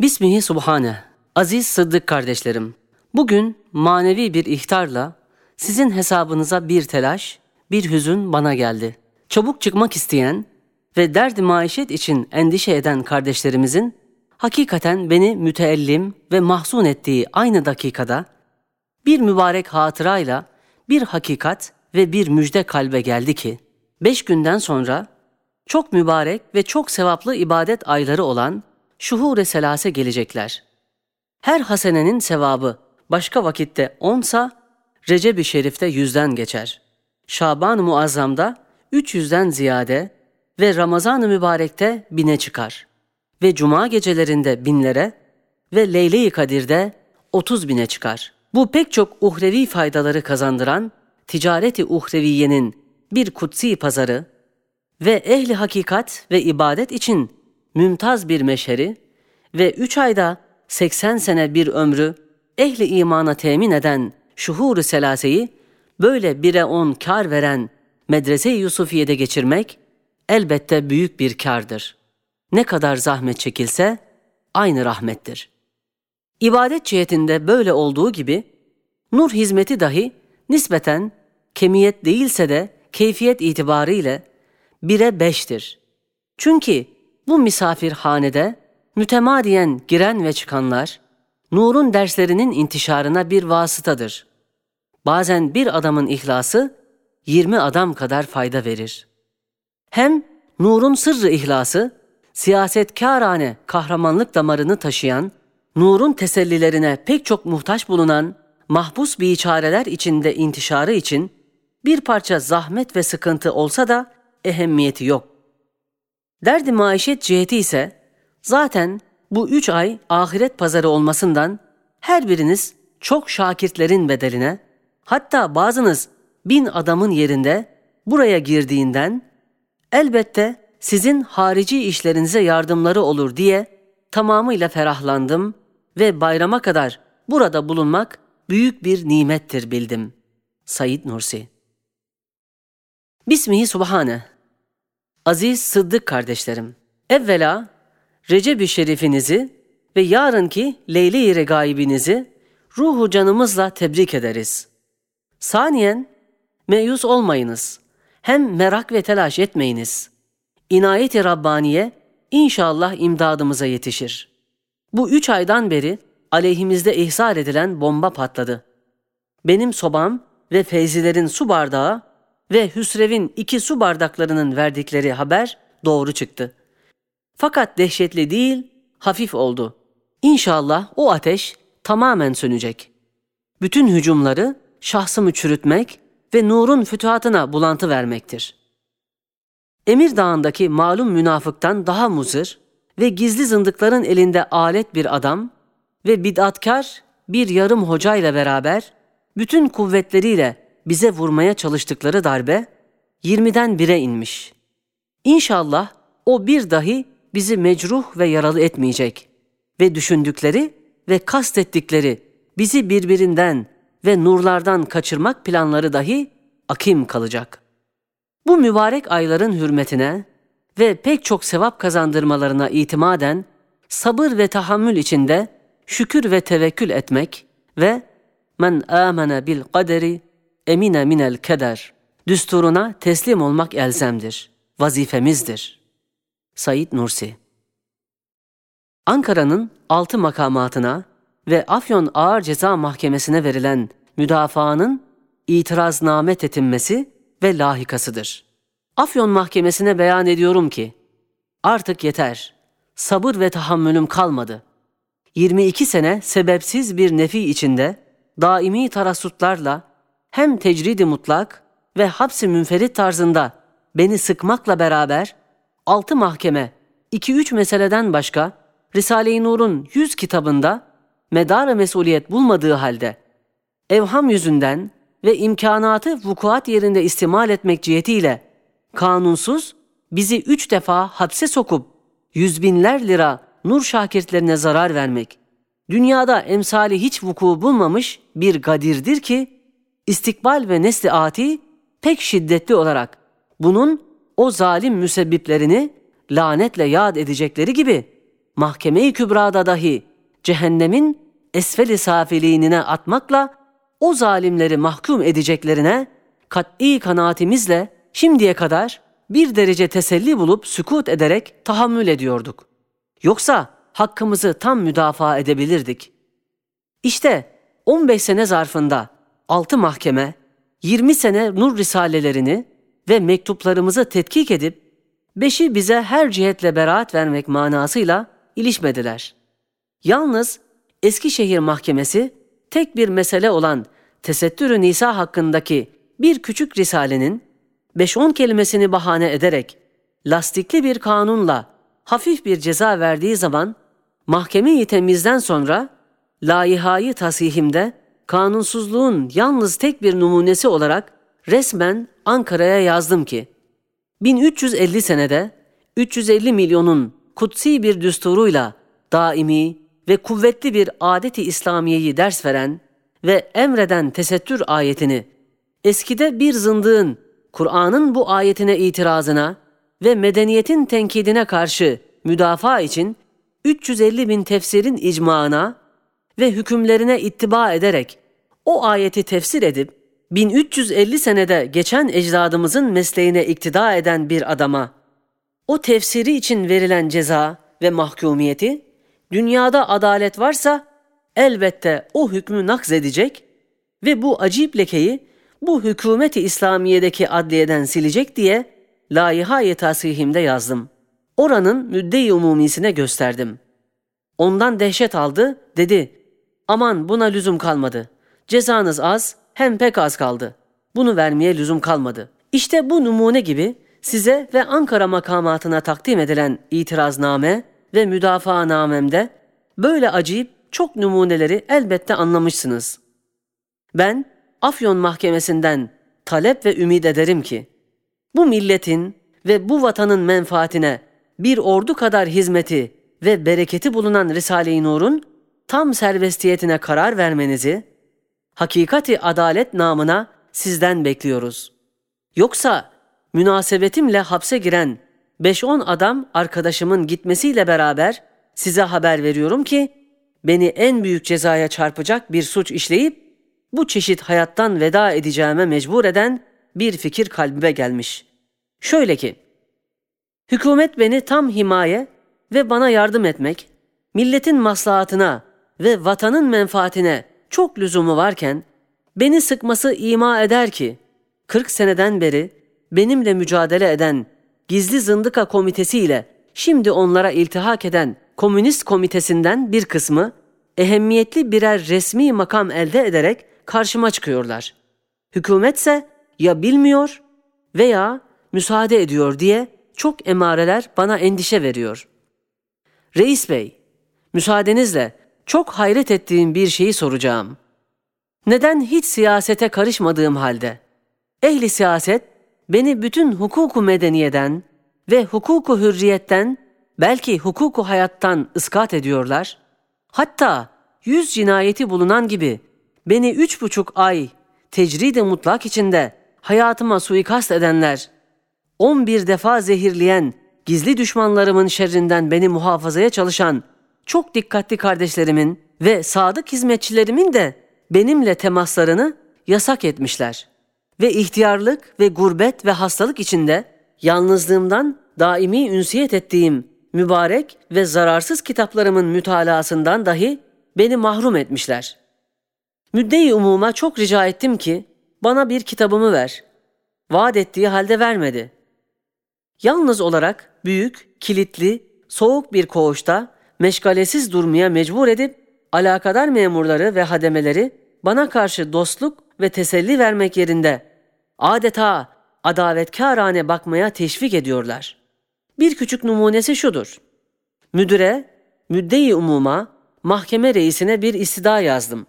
Bismihi Subhane, aziz Sıddık kardeşlerim. Bugün manevi bir ihtarla sizin hesabınıza bir telaş, bir hüzün bana geldi. Çabuk çıkmak isteyen ve derdi maişet için endişe eden kardeşlerimizin hakikaten beni müteellim ve mahzun ettiği aynı dakikada bir mübarek hatırayla bir hakikat ve bir müjde kalbe geldi ki beş günden sonra çok mübarek ve çok sevaplı ibadet ayları olan şuhure selase gelecekler. Her hasenenin sevabı başka vakitte onsa Recep-i Şerif'te yüzden geçer. Şaban-ı Muazzam'da üç yüzden ziyade ve Ramazan-ı Mübarek'te bine çıkar. Ve Cuma gecelerinde binlere ve Leyle-i Kadir'de otuz bine çıkar. Bu pek çok uhrevi faydaları kazandıran ticareti uhreviyenin bir kutsi pazarı ve ehli hakikat ve ibadet için mümtaz bir meşheri ve üç ayda 80 sene bir ömrü ehli imana temin eden şuhur-u selaseyi böyle bire on kar veren medrese-i Yusufiye'de geçirmek elbette büyük bir kardır. Ne kadar zahmet çekilse aynı rahmettir. İbadet cihetinde böyle olduğu gibi nur hizmeti dahi nispeten kemiyet değilse de keyfiyet itibariyle bire beştir. Çünkü bu misafirhanede mütemadiyen giren ve çıkanlar, nurun derslerinin intişarına bir vasıtadır. Bazen bir adamın ihlası 20 adam kadar fayda verir. Hem nurun sırrı ihlası, siyasetkârane kahramanlık damarını taşıyan, nurun tesellilerine pek çok muhtaç bulunan mahpus biçareler içinde intişarı için bir parça zahmet ve sıkıntı olsa da ehemmiyeti yok. Derdi maişet ciheti ise zaten bu üç ay ahiret pazarı olmasından her biriniz çok şakirtlerin bedeline hatta bazınız bin adamın yerinde buraya girdiğinden elbette sizin harici işlerinize yardımları olur diye tamamıyla ferahlandım ve bayrama kadar burada bulunmak büyük bir nimettir bildim. Said Nursi Bismihi Subhane Aziz Sıddık kardeşlerim, evvela Recep-i Şerifinizi ve yarınki Leyle-i Regaibinizi ruhu canımızla tebrik ederiz. Saniyen, meyus olmayınız. Hem merak ve telaş etmeyiniz. İnayet-i Rabbaniye inşallah imdadımıza yetişir. Bu üç aydan beri aleyhimizde ihsar edilen bomba patladı. Benim sobam ve feyzilerin su bardağı ve Hüsrev'in iki su bardaklarının verdikleri haber doğru çıktı. Fakat dehşetli değil, hafif oldu. İnşallah o ateş tamamen sönecek. Bütün hücumları şahsımı çürütmek ve nurun fütuhatına bulantı vermektir. Emir Dağı'ndaki malum münafıktan daha muzır ve gizli zındıkların elinde alet bir adam ve bid'atkar bir yarım hocayla beraber bütün kuvvetleriyle bize vurmaya çalıştıkları darbe 20'den 1'e inmiş. İnşallah o bir dahi bizi mecruh ve yaralı etmeyecek ve düşündükleri ve kastettikleri bizi birbirinden ve nurlardan kaçırmak planları dahi akim kalacak. Bu mübarek ayların hürmetine ve pek çok sevap kazandırmalarına itimaden sabır ve tahammül içinde şükür ve tevekkül etmek ve men amene bil kaderi emine minel keder düsturuna teslim olmak elzemdir, vazifemizdir. Said Nursi Ankara'nın altı makamatına ve Afyon Ağır Ceza Mahkemesi'ne verilen müdafaanın itirazname tetinmesi ve lahikasıdır. Afyon Mahkemesi'ne beyan ediyorum ki, artık yeter, sabır ve tahammülüm kalmadı. 22 sene sebepsiz bir nefi içinde, daimi tarassutlarla hem tecridi mutlak ve hapsi münferit tarzında beni sıkmakla beraber altı mahkeme, iki üç meseleden başka Risale-i Nur'un yüz kitabında medar mesuliyet bulmadığı halde evham yüzünden ve imkanatı vukuat yerinde istimal etmek cihetiyle kanunsuz bizi üç defa hapse sokup yüz binler lira nur şakirtlerine zarar vermek, dünyada emsali hiç vuku bulmamış bir gadirdir ki, istikbal ve nesli ati pek şiddetli olarak bunun o zalim müsebbiplerini lanetle yad edecekleri gibi mahkeme-i kübrada dahi cehennemin esfeli safiliğine atmakla o zalimleri mahkum edeceklerine kat'i kanaatimizle şimdiye kadar bir derece teselli bulup sükut ederek tahammül ediyorduk. Yoksa hakkımızı tam müdafaa edebilirdik. İşte 15 sene zarfında 6 mahkeme, 20 sene nur risalelerini ve mektuplarımızı tetkik edip, beşi bize her cihetle beraat vermek manasıyla ilişmediler. Yalnız Eskişehir Mahkemesi tek bir mesele olan Tesettürü Nisa hakkındaki bir küçük risalenin 5-10 kelimesini bahane ederek lastikli bir kanunla hafif bir ceza verdiği zaman mahkeme-i temizden sonra layihayı tasihimde kanunsuzluğun yalnız tek bir numunesi olarak resmen Ankara'ya yazdım ki 1350 senede 350 milyonun kutsi bir düsturuyla daimi ve kuvvetli bir adeti İslamiyeyi ders veren ve emreden tesettür ayetini eskide bir zındığın Kur'an'ın bu ayetine itirazına ve medeniyetin tenkidine karşı müdafaa için 350 bin tefsirin icmaına ve hükümlerine ittiba ederek o ayeti tefsir edip 1350 senede geçen ecdadımızın mesleğine iktida eden bir adama o tefsiri için verilen ceza ve mahkumiyeti dünyada adalet varsa elbette o hükmü nakz edecek ve bu acip lekeyi bu hükümeti İslamiye'deki adliyeden silecek diye layiha-i tasihimde yazdım. Oranın müdde-i umumisine gösterdim. Ondan dehşet aldı, dedi, aman buna lüzum kalmadı. Cezanız az, hem pek az kaldı. Bunu vermeye lüzum kalmadı. İşte bu numune gibi size ve Ankara makamatına takdim edilen itirazname ve müdafaa namemde böyle acayip çok numuneleri elbette anlamışsınız. Ben Afyon Mahkemesi'nden talep ve ümit ederim ki bu milletin ve bu vatanın menfaatine bir ordu kadar hizmeti ve bereketi bulunan Risale-i Nur'un tam serbestiyetine karar vermenizi hakikati adalet namına sizden bekliyoruz. Yoksa münasebetimle hapse giren 5-10 adam arkadaşımın gitmesiyle beraber size haber veriyorum ki beni en büyük cezaya çarpacak bir suç işleyip bu çeşit hayattan veda edeceğime mecbur eden bir fikir kalbime gelmiş. Şöyle ki, hükümet beni tam himaye ve bana yardım etmek, milletin maslahatına ve vatanın menfaatine çok lüzumu varken, beni sıkması ima eder ki, 40 seneden beri benimle mücadele eden gizli zındıka komitesi ile şimdi onlara iltihak eden komünist komitesinden bir kısmı ehemmiyetli birer resmi makam elde ederek karşıma çıkıyorlar. Hükümetse ya bilmiyor veya müsaade ediyor diye çok emareler bana endişe veriyor. Reis Bey, müsaadenizle çok hayret ettiğim bir şeyi soracağım. Neden hiç siyasete karışmadığım halde ehli siyaset beni bütün hukuku medeniyeden ve hukuku hürriyetten belki hukuku hayattan ıskat ediyorlar? Hatta yüz cinayeti bulunan gibi beni üç buçuk ay tecride mutlak içinde hayatıma suikast edenler, on bir defa zehirleyen, gizli düşmanlarımın şerrinden beni muhafazaya çalışan çok dikkatli kardeşlerimin ve sadık hizmetçilerimin de benimle temaslarını yasak etmişler. Ve ihtiyarlık ve gurbet ve hastalık içinde yalnızlığımdan daimi ünsiyet ettiğim mübarek ve zararsız kitaplarımın mütalasından dahi beni mahrum etmişler. Müdde-i umuma çok rica ettim ki bana bir kitabımı ver. Vaat ettiği halde vermedi. Yalnız olarak büyük, kilitli, soğuk bir koğuşta meşgalesiz durmaya mecbur edip alakadar memurları ve hademeleri bana karşı dostluk ve teselli vermek yerinde adeta adavetkârane bakmaya teşvik ediyorlar. Bir küçük numunesi şudur. Müdüre, müdde-i umuma, mahkeme reisine bir istida yazdım.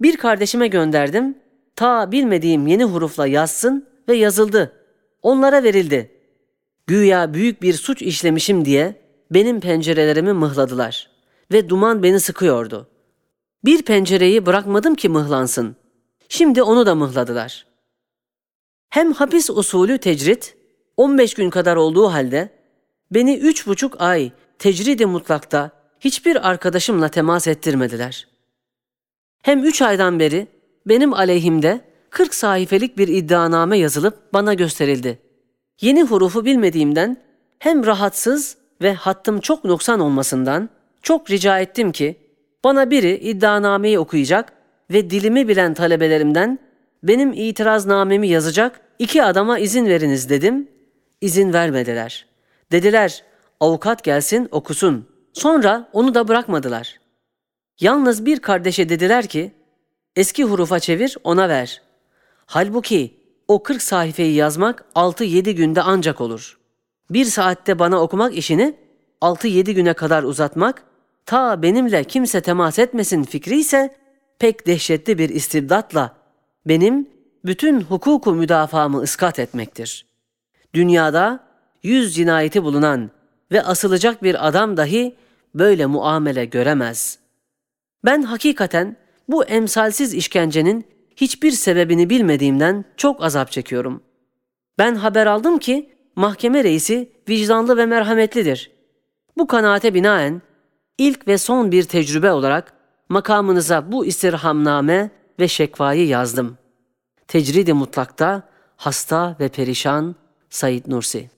Bir kardeşime gönderdim, ta bilmediğim yeni hurufla yazsın ve yazıldı. Onlara verildi. Güya büyük bir suç işlemişim diye benim pencerelerimi mıhladılar ve duman beni sıkıyordu. Bir pencereyi bırakmadım ki mıhlansın. Şimdi onu da mıhladılar. Hem hapis usulü tecrit 15 gün kadar olduğu halde beni üç buçuk ay tecridi mutlakta hiçbir arkadaşımla temas ettirmediler. Hem üç aydan beri benim aleyhimde 40 sayfelik bir iddianame yazılıp bana gösterildi. Yeni hurufu bilmediğimden hem rahatsız ve hattım çok noksan olmasından çok rica ettim ki bana biri iddianameyi okuyacak ve dilimi bilen talebelerimden benim itiraznamemi yazacak iki adama izin veriniz dedim. İzin vermediler. Dediler avukat gelsin okusun. Sonra onu da bırakmadılar. Yalnız bir kardeşe dediler ki eski hurufa çevir ona ver. Halbuki o 40 sayfayı yazmak 6-7 günde ancak olur. Bir saatte bana okumak işini 6-7 güne kadar uzatmak, ta benimle kimse temas etmesin fikri ise pek dehşetli bir istibdatla benim bütün hukuku müdafaamı ıskat etmektir. Dünyada yüz cinayeti bulunan ve asılacak bir adam dahi böyle muamele göremez. Ben hakikaten bu emsalsiz işkencenin hiçbir sebebini bilmediğimden çok azap çekiyorum. Ben haber aldım ki mahkeme reisi vicdanlı ve merhametlidir. Bu kanaate binaen ilk ve son bir tecrübe olarak makamınıza bu istirhamname ve şekvayı yazdım. Tecridi mutlakta hasta ve perişan Said Nursi